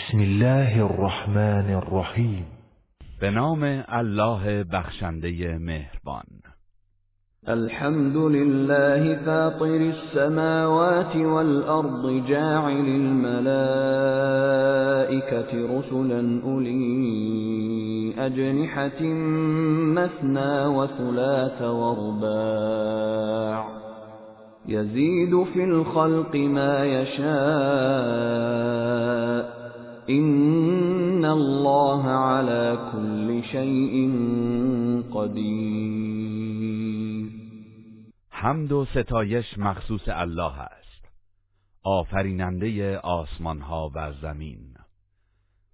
بسم الله الرحمن الرحیم به نام الله بخشنده مهربان. الحمد لله فاطر السماوات والأرض جاعل الملائكة رسلا أولي أجنحة مثنى وثلاث ورباع. يزيد في الخلق ما يشاء إن الله على كل شيء قدیر حمد و ستایش مخصوص الله است. آفریننده آسمان ها و زمین.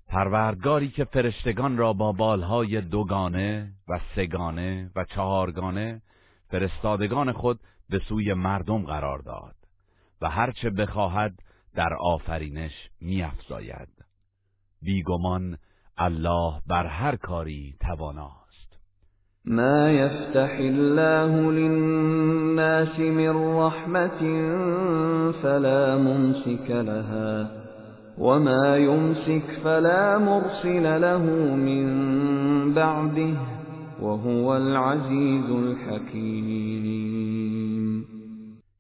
پروردگاری که فرشتگان را با بالهای دوگانه و سگانه و چهارگانه فرستادگان خود به سوی مردم قرار داد و هرچه بخواهد در آفرینش میافزاید. بیگمان الله بر هر کاری تواناست. ما يفتح الله للناس من رحمة فلا ممسك لها وما يمسك فلا مرسل له من بعده وهو العزيز الحكيم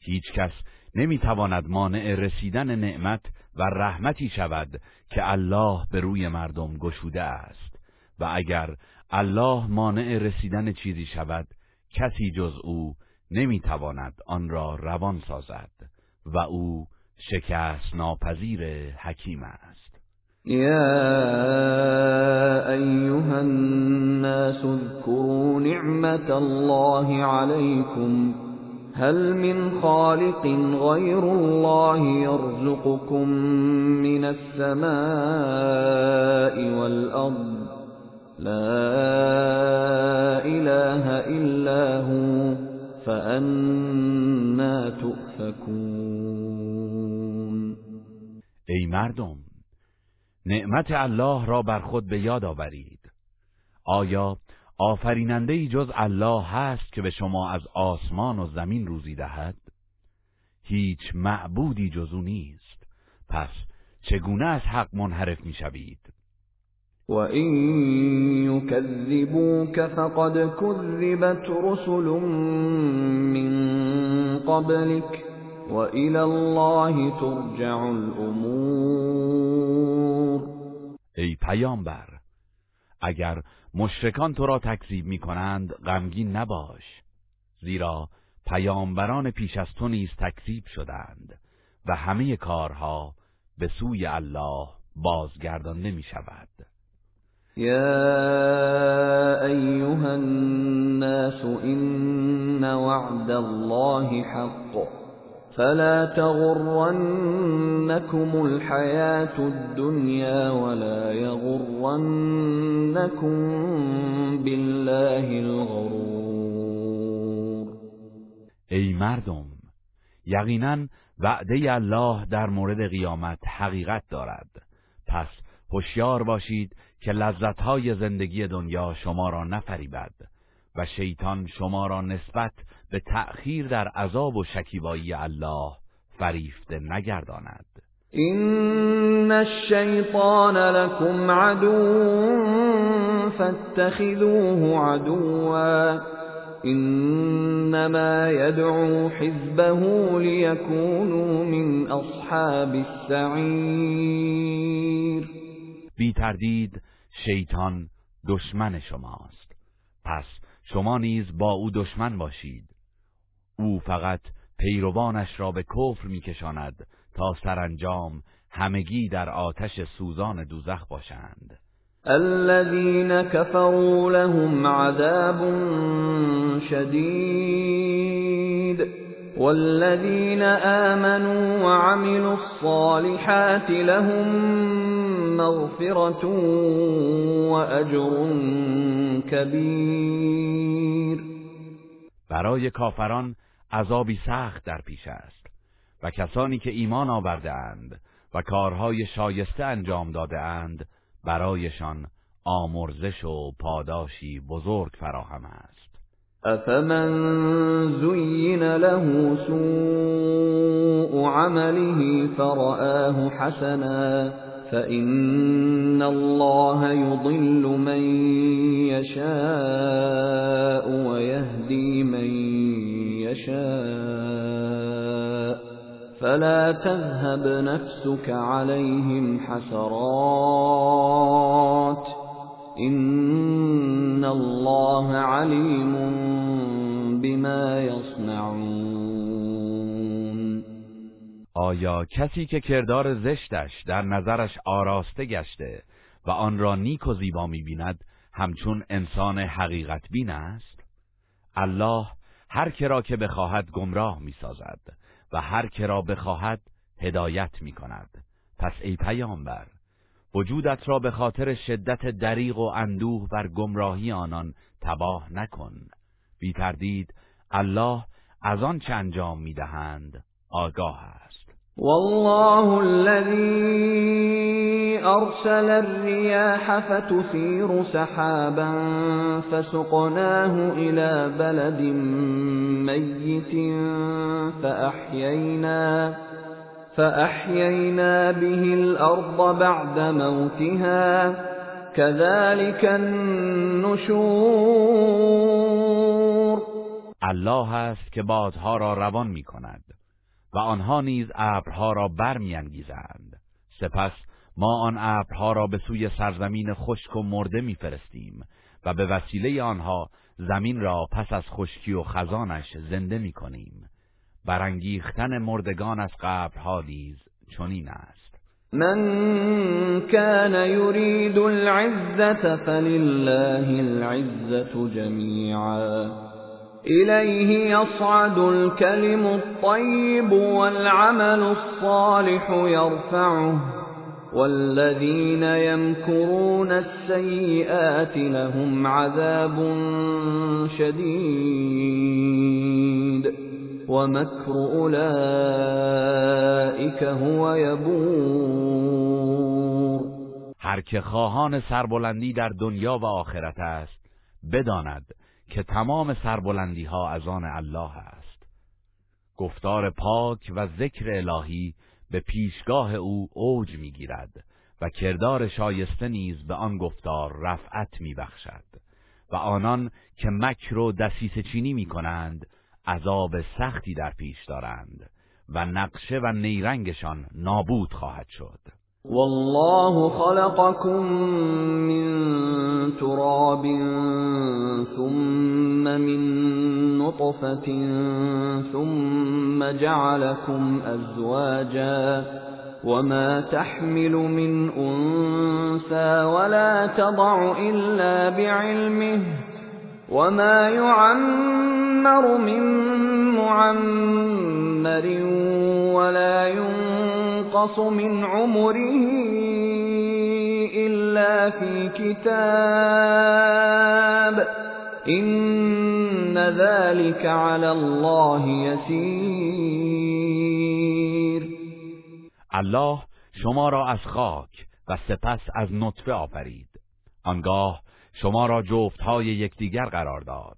هیچ کس نمی‌تواند مانع رسیدن نعمت و رحمتی شود که الله به روی مردم گشوده است. و اگر الله مانع رسیدن چیزی شود کسی جز او نمی‌تواند آن را روان سازد و او شکست ناپذیر حکیم است. یا ایها الناس اذكروا نعمت الله عليكم هل من خالق غير الله يرزقكم من السماء والأرض. لا اله الا هو فانا تؤفكون. ای مردم نعمت الله را بر خود به یاد آورید. آیا آفریننده ای جز الله هست که به شما از آسمان و زمین روزی دهد؟ هیچ معبودی جز او نیست. پس چگونه از حق منحرف می‌شوید؟ وَإِن يُكَذِّبُوكَ فَقَدْ كُذِّبَتْ رُسُلٌ مِّن قَبْلِكَ وَإِلَى اللَّهِ تُرْجَعُ الْأُمُورُ ای پیامبر اگر مشرکان تو را تکذیب می کنند غمگین نباش. زیرا پیامبران پیش از تو نیز تکذیب شدند و همه کارها به سوی الله بازگردانده می شود. يا أيها الناس إن وعد الله حق فلا تغرنكم الحياة الدنيا ولا يغرنكم بالله الغرور. ای مردم یقینا وعده الله در مورد قیامت حقیقت دارد. پس هوشیار باشید که لذتهای زندگی دنیا شما را نفریبد و شیطان شما را نسبت به تأخیر در عذاب و شکیبایی الله فریفته نگرداند. این الشیطان لكم عدو فاتخذوه عدوا. انما يدعو حزبه ليكونوا من اصحاب السعیر بی تردید شیطان دشمن شماست. پس شما نیز با او دشمن باشید. او فقط پیروانش را به کفر میکشاند تا سرانجام همگی در آتش سوزان دوزخ باشند. الذين كفروا لهم عذاب شدید والذين آمنوا وعملوا الصالحات لهم مغفرة وأجر كبير. برای کافران عذابی سخت در پیش است و کسانی که ایمان آورده اند و کارهای شایسته انجام داده اند برایشان آمرزش و پاداشی بزرگ فراهم است. أفمن زين له سوء عمله فرآه حسنا فإن الله يضل من يشاء ويهدي من يشاء فلا تذهب نفسك عليهم حسرات. إن الله عليم بما يصنعون. آیا کسی که کردار زشتش در نظرش آراسته گشته و آن را نیک و زیبا می‌بیند همچون انسان حقیقت بین است؟ الله هر که را که بخواهد گمراه می‌سازد. و هر که را بخواهد هدایت می‌کند. پس ای پیامبر وجودت را به خاطر شدت دریغ و اندوه بر گمراهی آنان تباه نکن. بی تردید الله از آن چه انجام می‌دهند آگاه است. والله الذي أرسل الرياح فتثير سحابا فسقناه إلى بلد ميت فأحيينا فأحيينا به الأرض بعد موتها كذلك النشور. الله است که بادها را روان می کند و آنها نیز ابرها را برمیانگیزند. سپس ما آن ابرها را به سوی سرزمین خشک و مرده میفرستیم و به وسیله آنها زمین را پس از خشکی و خزانش زنده می کنیم برانگیختن مردگان از قبرها نیز چنین است. من كان يريد العزة فلله العزة جميعا إليه يصعد الكلم الطيب والعمل الصالح يرفعه. والذين يمكرون السيئات لهم عذاب شديد. ومكر أولئك هو يبور. هر که خواهان سربلندی در دنیا و آخرت است بداند. که تمام سربلندی ها از آن الله است. گفتار پاک و ذکر الهی به پیشگاه او اوج می‌گیرد و کردار شایسته نیز به آن گفتار رفعت میبخشد و آنان که مکر و دسیس چینی می کنند عذاب سختی در پیش دارند و نقشه و نیرنگشان نابود خواهد شد. والله خلقكم من تراب ثم من نطفة ثم جعلكم أزواجا وما تحمل من أنثى ولا تضع إلا بعلمه وما يعمر من معمر ولا ينقص من عمره إلا في كتاب إن ذلك على الله يسير. الله شما را از خاک و سپس از نطفه آفرید. آنگاه شما را جفتهای یکدیگر قرار داد.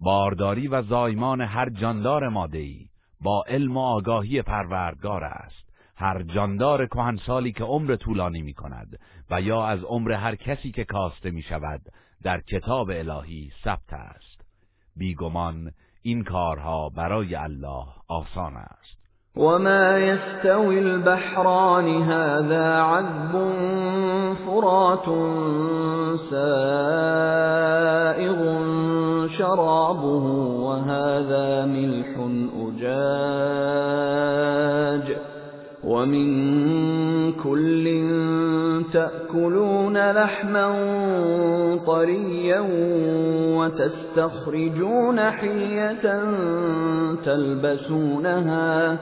بارداری و زایمان هر جاندار مادهی با علم و آگاهی پروردگار است. هر جاندار کهنسالی که عمر طولانی می کند و یا از عمر هر کسی که کاسته می شود در کتاب الهی ثبت است. بیگمان این کارها برای الله آسان است. وما يستوي البحران هذا عذب فرات سائغ شرابه وهذا ملح أجاج ومن كل تأكلون لحما طريا وتستخرجون حلية تلبسونها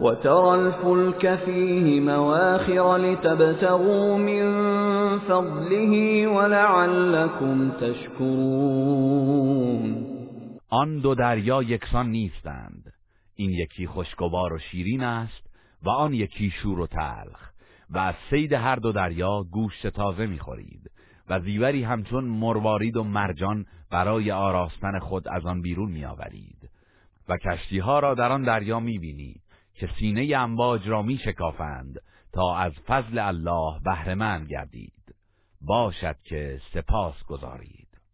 وترى الفلك فيه مواخر لتبتغوا من فضله ولعلكم تشكرون آن دو دریا یکسان نیستند. این یکی خوشگوار و شیرین است و آن یکی شور و تلخ و از سید هر دو دریا گوشت تازه می‌خورید و زیوری همچون مروارید و مرجان برای آراستن خود از آن بیرون میآورید و کشتی ها را در آن دریا می‌بینی که سینه امواج را میشکافند تا از فضل الله بهرهمند گردید. باشد که سپاس گذارید.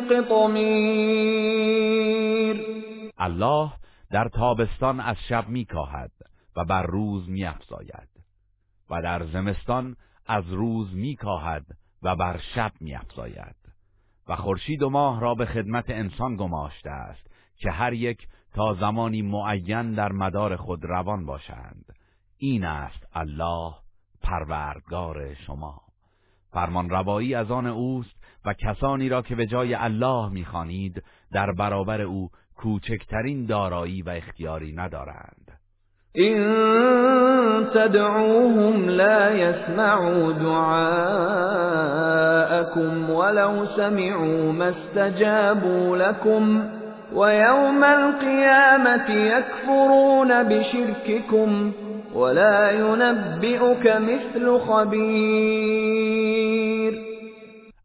قطمیر الله در تابستان از شب میکاهد و بر روز میافزاید و در زمستان از روز میکاهد و بر شب میافزاید و خورشید و ماه را به خدمت انسان گماشته است که هر یک تا زمانی معین در مدار خود روان باشند. این است الله پروردگار شما. فرمان روایی از آن اوست و کسانی را که به جای الله می‌خوانید در برابر او کوچکترین دارایی و اختیاری ندارند. این تدعوهم لا يسمعوا دعاءكم ولو سمعوا ما استجابوا لكم ويوم القيامة يكفرون بشرككم ولا ينبئك مثل خبير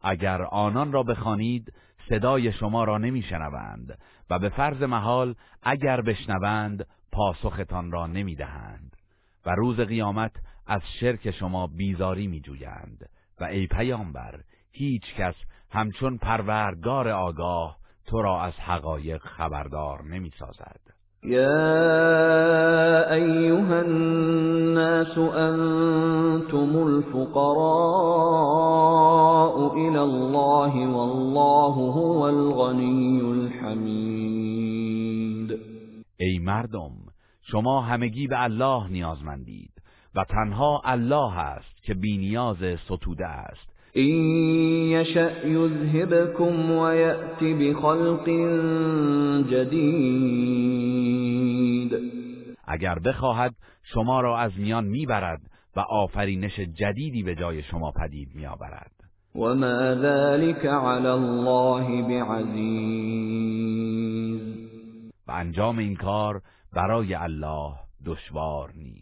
اگر آنان را بخوانید صدای شما را نمیشنوند و به فرض محال اگر بشنوند پاسختان را نمی‌دهند و روز قیامت از شرک شما بیزاری میجویند و ای پیامبر هیچ کس همچون پروردگار آگاه تو را از حقایق خبردار نمی‌سازد. يا أيها الناس أنتم الفقراء إلى الله والله هو الغني الحمید ای مردم شما همگی به الله نیازمندید و تنها الله است که بینیاز ستوده است. و بخلق جدید اگر بخواهد شما را از میان می‌برد و آفرینش جدیدی به جای شما پدید میآورد. و ما ذلك علی الله بعزیز و انجام این کار برای الله دشوار نیست.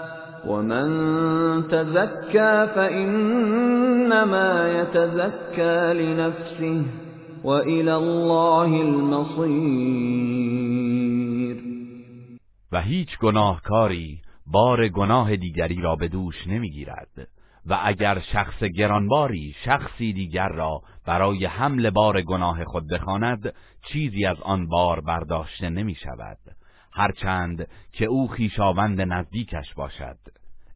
ومن تزكى فإنما يتزكى لنفسه وإلى الله المصير و هیچ گناهکاری بار گناه دیگری را به دوش نمی‌گیرد. و اگر شخص گرانباری شخصی دیگر را برای حمل بار گناه خود بخواند چیزی از آن بار برداشته نمی شود هرچند که او خیشاوند نزدیکش باشد.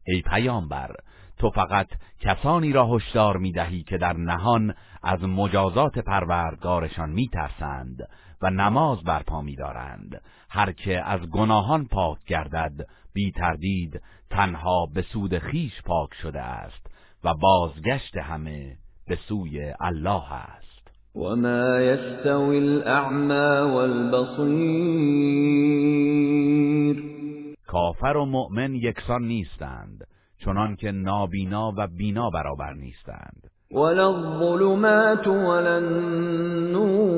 ای پیامبر تو فقط کسانی را هشدار می‌دهی که در نهان از مجازات پروردگارشان میترسند و نماز برپا میدارند. هر که از گناهان پاک گردد بی تردید تنها به سود خیش پاک شده است و بازگشت همه به سوی الله است. وما يستوي الأعمى والبصير کافر و مؤمن یکسان نیستند چنان که نابینا و بینا برابر نیستند. ولا الظلمات ولا النور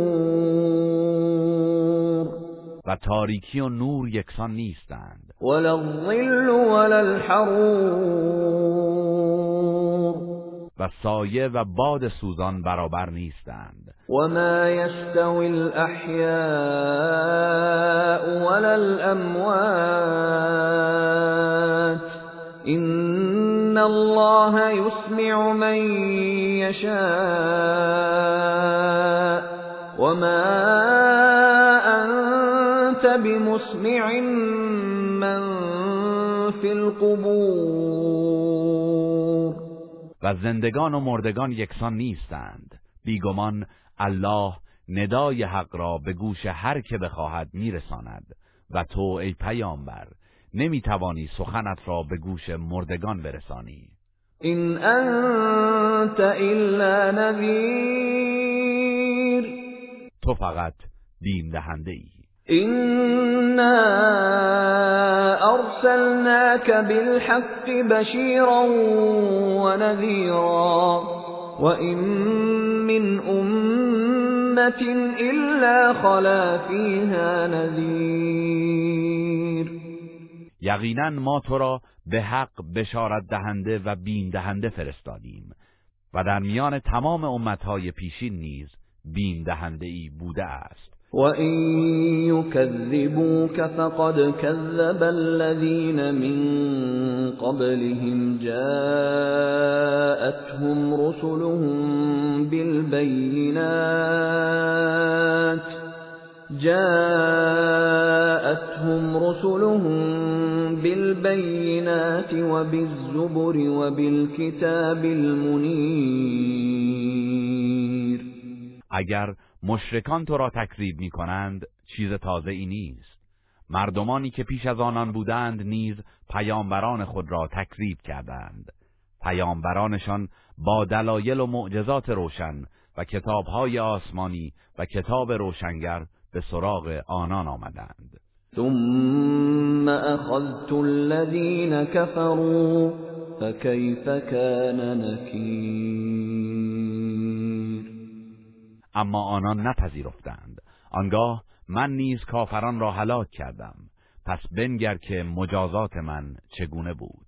و تاریکی و نور یکسان نیستند. ولا الظل ولا الحرور و سایه و باد سوزان برابر نیستند. و ما یستوی الاحیاء ولا الاموات ان الله يسمع من يشاء وما انت بمسمع من في القبور و زندگان و مردگان یکسان نیستند. بیگمان الله ندای حق را به گوش هر که بخواهد میرساند. و تو ای پیامبر نمی‌توانی سخنت را به گوش مردگان برسانی. این انت الا نذیر. تو فقط دین دهنده ای إنا أرسلناك بالحق بشيرا ونذيرا وإن من أمة إلا خلا فيها نذير یقینا ما تو را به حق بشارت دهنده و بین دهنده فرستادیم و در میان تمام امتهای پیشین نیز بین دهنده ای بوده است. وَإِن يُكَذِّبُوكَ فَقَدْ كَذَّبَ الَّذِينَ مِن قَبْلِهِمْ جَاءَتْهُمْ رُسُلُهُم بِالْبَيِّنَاتِ جاءتهم رسلهم بالبينات وبالزبر وبالكتاب المنير مشرکان تو را تکذیب می کنند چیز تازه ای نیست. مردمانی که پیش از آنان بودند نیز پیامبران خود را تکذیب کردند. پیامبرانشان با دلایل و معجزات روشن و کتابهای آسمانی و کتاب روشنگر به سراغ آنان آمدند. ثم اخذت الذين كفروا فكيف كان نكير؟ اما آنان نپذیرفتند. آنگاه من نیز کافران را هلاک کردم. پس بنگر که مجازات من چگونه بود؟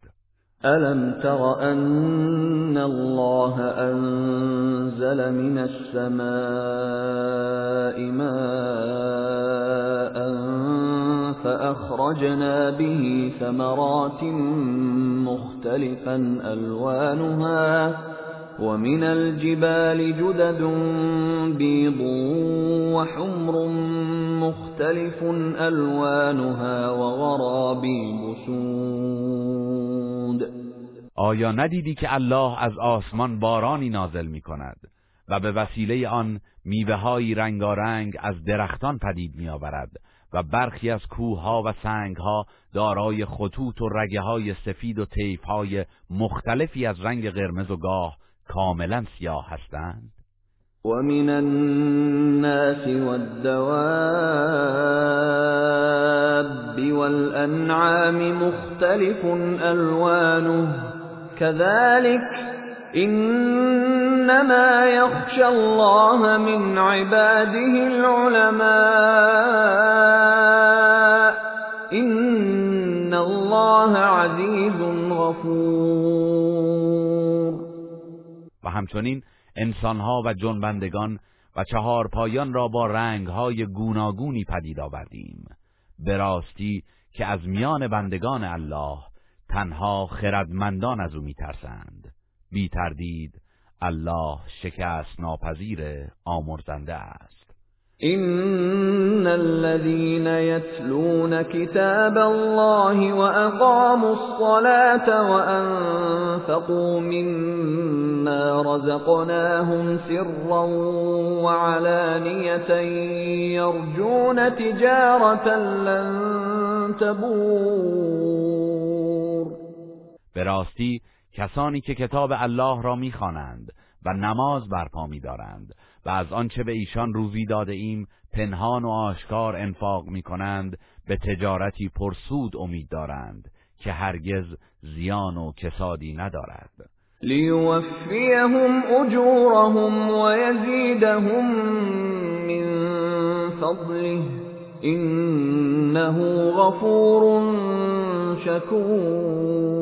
ألم تر أن الله أنزل من السماء ماء فأخرجنا به ثمرات مختلفا ألوانها ومن الجبال جدد بيض وحمر مختلف ألوانها وغرابيب سود آیا ندیدی که الله از آسمان بارانی نازل می کند و به وسیله آن میوههایی رنگارنگ از درختان پدید می آورد و برخی از کوهها و سنگها دارای خطوط و رگه های سفید و طیف های مختلفی از رنگ قرمز و گاه کاملا سیاه هستند. ومن الناس والدواب والأنعام مختلف ألوانه. كذلك إنما يخشى الله من عباده العلماء. إن الله عزيز غفور. و همچنین انسانها و جنبندگان و چهار پایان را با رنگهای گوناگونی پدید آوردیم. به راستی که از میان بندگان الله تنها خردمندان از او میترسند. بی تردید الله شکست ناپذیر آمرزنده است. إن الذين يتلون كتاب الله وأقاموا الصلاة وأنفقوا مما رزقناهم سرا وعلانية يرجون تجارة لن تبور به راستی کسانی که کتاب الله را می‌خوانند و نماز برپا میدارند و از آنچه به ایشان روزی داده ایم پنهان و آشکار انفاق می کنند به تجارتی پرسود امید دارند که هرگز زیان و کسادی ندارد. لیوفیهم اجورهم و یزیدهم من فضله انه غفور شکور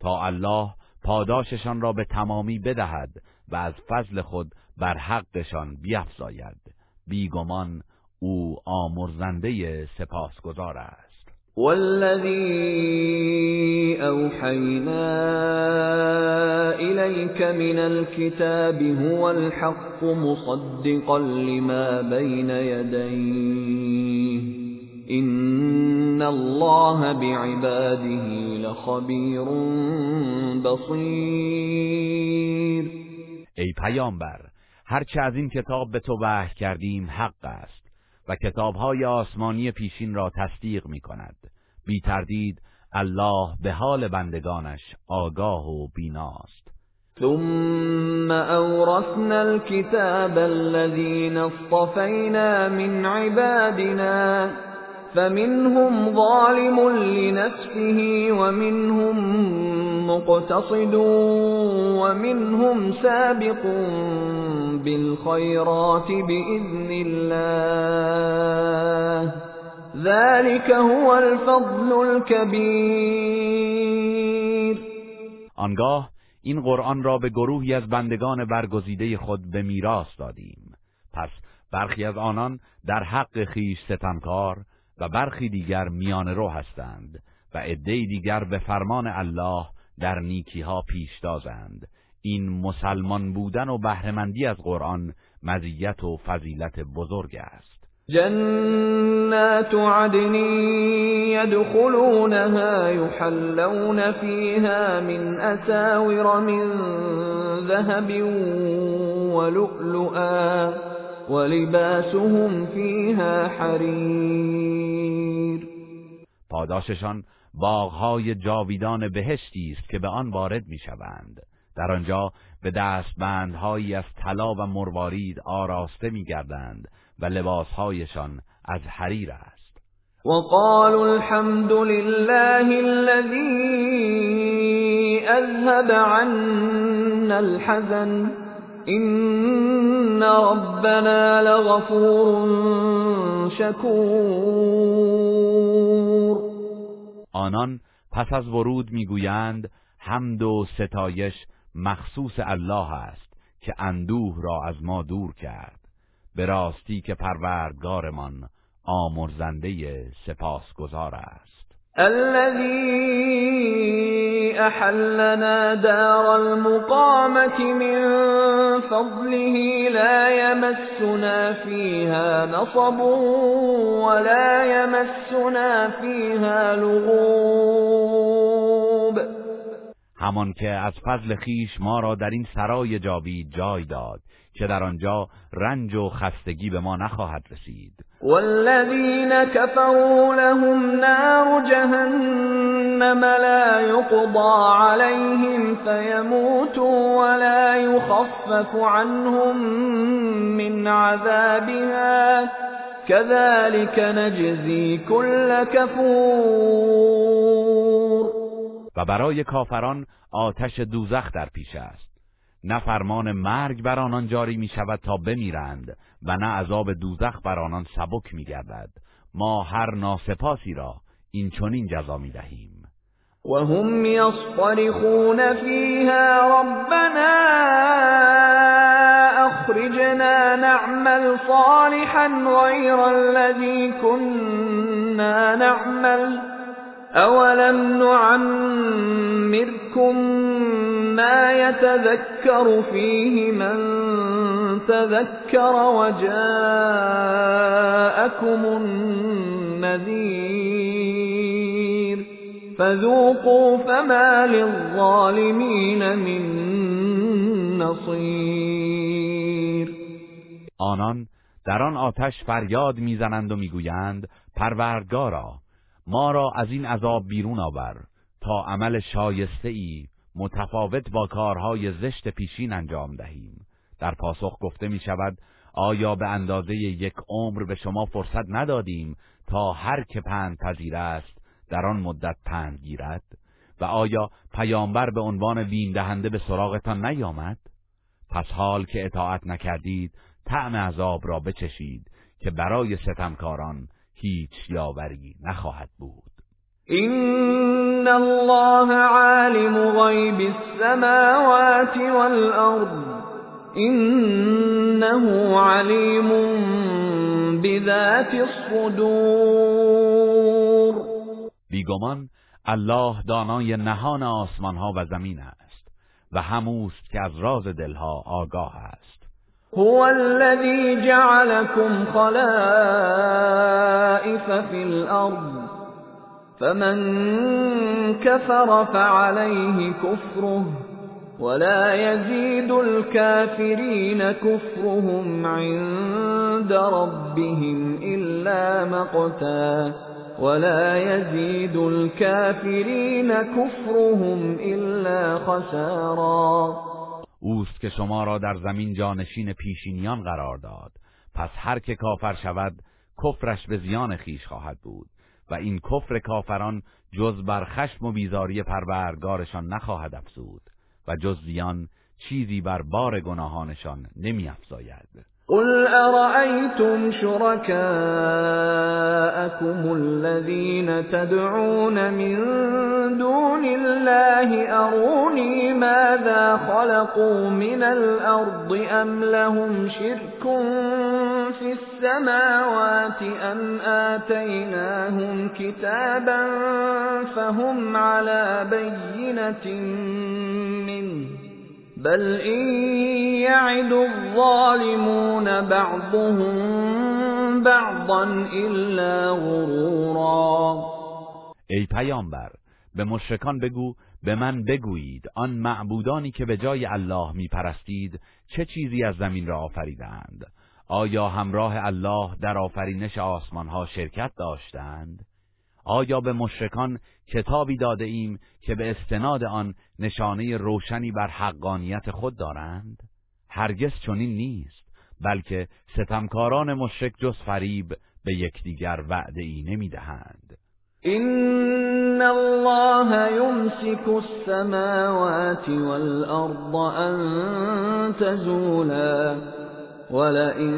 تا الله پاداششان را به تمامی بدهد و از فضل خود بر حقشان بیفزاید. بیگمان او آمرزنده سپاسگزار است. والذي أوحينا إليك من الكتاب هو الحق مصدقا لما بين يديه این الله بعباده لخبیر بصیر. ای پیامبر هرچه از این کتاب به تو وحی کردیم حق است و کتابهای آسمانی پیشین را تصدیق می کند بی تردید الله به حال بندگانش آگاه و بیناست. ثم اورثنا الكتاب الذين اصطفينا من عبادنا فمنهم ظالم لنفسه ومنهم مقتصد ومنهم سابق بالخيرات بإذن الله. ذلك هو الفضل الكبير. آنگاه این قرآن را به گروهی از بندگان برگزیده خود به میراث دادیم. پس برخی از آنان در حق خیش ستمکار و برخی دیگر میان رو هستند و عده دیگر به فرمان الله در نیکی ها پیشتازند این مسلمان بودن و بهرهمندی از قرآن مزیت و فضیلت بزرگ است. جنات عدن يدخلونها يحلون فيها من أساور من ذهب ولؤلؤا ولباسهم فيها حرير. پاداششان باغهای جاویدان بهشتی است که به آن وارد می‌شوند. در آنجا به دستبندهایی از طلا و مروارید آراسته میگردند و لباسهایشان از حریر است. وقالوا الحمد لله الذي اذهب عنا الحزن. این ربنا لغفور شکور آنان پس از ورود می‌گویند حمد و ستایش مخصوص الله است که اندوه را از ما دور کرد. به راستی که پروردگارمان آمرزنده سپاسگزار است. الذي أحلنا دار المقامة من فضله لا يمسنا فيها نصب ولا يمسنا فيها لغوب. همان که از فضل خیش ما را در این سرای جاوید جای داد که در آنجا رنج و خستگی به ما نخواهد رسید. والذین كفروا لهم نار جهنم لا يقضى عليهم فيموتوا ولا يخفف عنهم من عذابها. كذلك نجزي كل كفور و برای کافران آتش دوزخ در پیش است. نه فرمان مرگ بر آنان جاری می شود تا بمیرند و نه عذاب دوزخ بر آنان سبک می گردد ما هر ناسپاسی را این چنین جزا می دهیم و هم یصطرخون فیها ربنا اخرجنا نعمل صالحا غیر الذي كنا نعمل. اولم نعمركم ما يتذكر فيه من تذكر وجاءكم النذير فذوقوا فما للظالمين من نصير. آنان در آن آتش فریاد می‌زنند و می‌گویند پروردگارا ما را از این عذاب بیرون آور. تا عمل شایسته ای متفاوت با کارهای زشت پیشین انجام دهیم. در پاسخ گفته می شود آیا به اندازه یک عمر به شما فرصت ندادیم تا هر که پند پذیر است در آن مدت پند گیرد؟ و آیا پیامبر به عنوان بیم دهنده به سراغتان نیامد؟ پس حال که اطاعت نکردید طعم عذاب را بچشید که برای ستمکاران هیچ یاوری نخواهد بود. الله عالم غیب السماوات والارض انه علیم بذات الصدور. بیگمان الله دانای نهان آسمان ها و زمین است و هموست که از راز دلها آگاه است. هو الذي جعلكم خلائف في الأرض فمن كفر فعليه كفره ولا يزيد الكافرين كفرهم عند ربهم إلا مقتا ولا يزيد الكافرین كفرهم الا خسارا. اوست که شما را در زمین جانشین پیشینیان قرار داد. پس هر که کافر شود کفرش به زیان خیش خواهد بود. و این کفر کافران جز بر خشم و بیزاری پروردگارشان نخواهد افزود و جز زیان چیزی بر بار گناهانشان نمی افزاید. قل أرأيتم شركاءكم الذين تدعون من دون الله أروني ماذا خلقوا من الأرض أم لهم شرك السماوات أم آتيناهم كتابا فهم على بينة منه بل این یعد الظالمون بعضهم بعضا الا غرورا ای پیامبر به مشرکان بگو به من بگویید آن معبودانی که به جای الله میپرستید چه چیزی از زمین را آفریدند آیا همراه الله در آفرینش آسمانها شرکت داشتند آیا به مشرکان کتابی داده ایم که به استناد آن نشانه روشنی بر حقانیت خود دارند؟ هرگز چنین نیست بلکه ستمکاران مشرک جز فریب به یکدیگر وعده ای نمی‌دهند. این الله یمسک السماوات والارض ان تزولا ولئن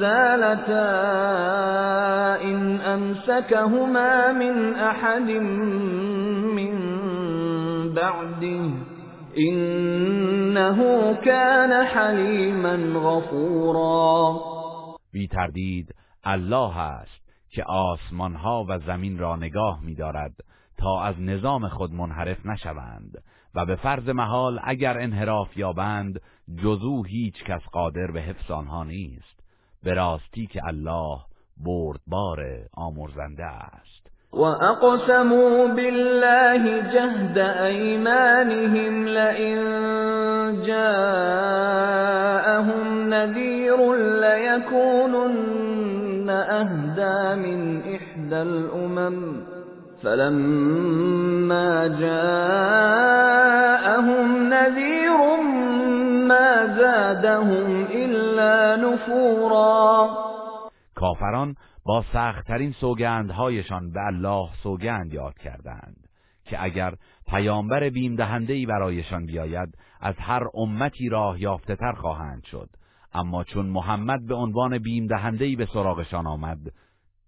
زالتا إن أمسكهما من أحد من بعده إنه كان حلیما غفورا. بی تردید الله است که آسمان ها و زمین را نگاه می دارد تا از نظام خود منحرف نشوند. و به فرض محال اگر انحراف یابند جزو هیچ کس قادر به حفظ آنها نیست. به راستی که الله بردبار آمرزنده است. و اقسموا بالله جهد ایمانهم لئن جاءهم نذیر لیکونن اهدا من احدى الامم فلما جاءهم نذیر ما زادهم الا نفورا. کافران با سختترین سوگندهایشان به الله سوگند یاد کردند که اگر پیامبر بیم دهنده برایشان بیاید از هر امتی راه یافته تر خواهند شد. اما چون محمد به عنوان بیم دهنده به سراغشان آمد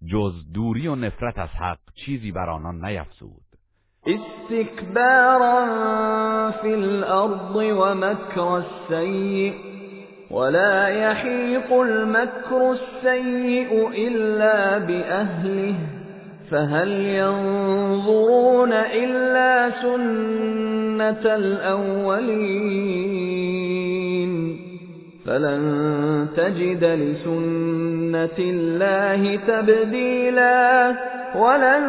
جز دوری و نفرت از حق چیزی بر آنان نیفزود. استكبارا في الأرض ومكر السيء ولا يحيق المكر السيء إلا بأهله فهل ينظرون إلا سنة الأولين فلن تجد لسنة الله تبديلا ولن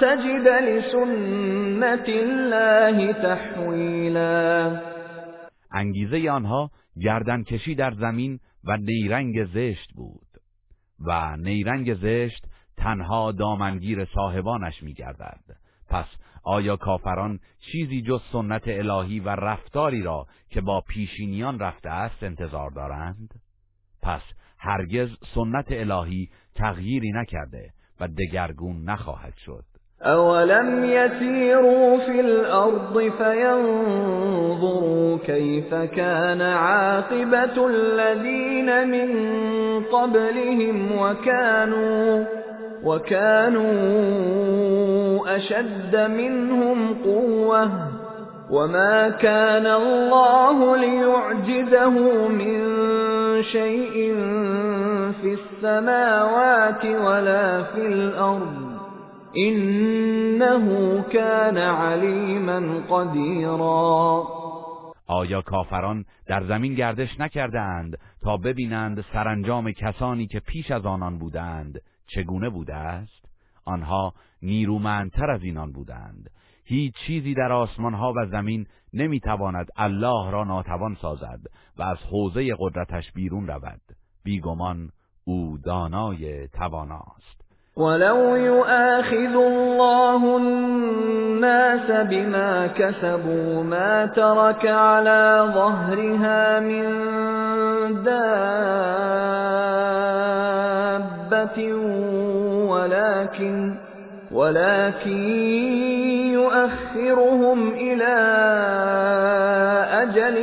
تجد لسنت الله تحویلا انگیزه آنها گردن کشی در زمین و نیرنگ زشت بود و نیرنگ زشت تنها دامنگیر صاحبانش میگردد. پس آیا کافران چیزی جز سنت الهی و رفتاری را که با پیشینیان رفته است انتظار دارند؟ پس هرگز سنت الهی تغییری نکرده و دگرگون نخواهد شد اولم يسيروا في الارض فينظروا كيف كان عاقبة الذين من قبلهم وكانوا وكانوا اشد منهم قوة وما كان الله ليعجزه من شيء في السماوات ولا في الأرض إنه كان عليما قديرا. آیا کافران در زمین گردش نکرده اند تا ببینند سرانجام کسانی که پیش از آنان بودند؟ چگونه بوده است؟ آنها نیرومندتر از اینان بودند. هیچ چیزی در آسمان ها و زمین نمی‌تواند الله را ناتوان سازد و از حوزه قدرتش بیرون رود. بیگمان او دانای تواناست. ولو يؤاخذ الله الناس بما كسبوا ما ترك على ظهرها من ولكن ولكن يؤخرهم إلى أجل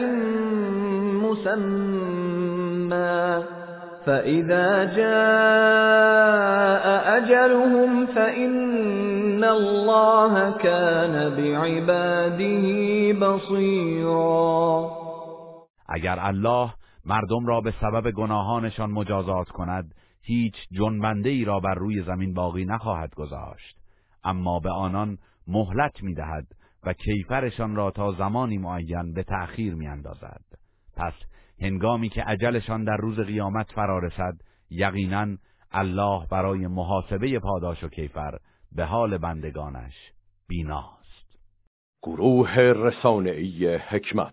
مسمى فإذا جاء أجلهم فإن الله كان بعباده بصيرا. اگر الله مردم را به سبب گناهانشان مجازات کند هیچ جنبنده ای را بر روی زمین باقی نخواهد گذاشت. اما به آنان مهلت می‌دهد و کیفرشان را تا زمانی معین به تأخیر میاندازد. پس هنگامی که عجلشان در روز قیامت فرا رسد یقینا الله برای محاسبه پاداش و کیفر به حال بندگانش بیناست. گروه رسانه‌ای حکمت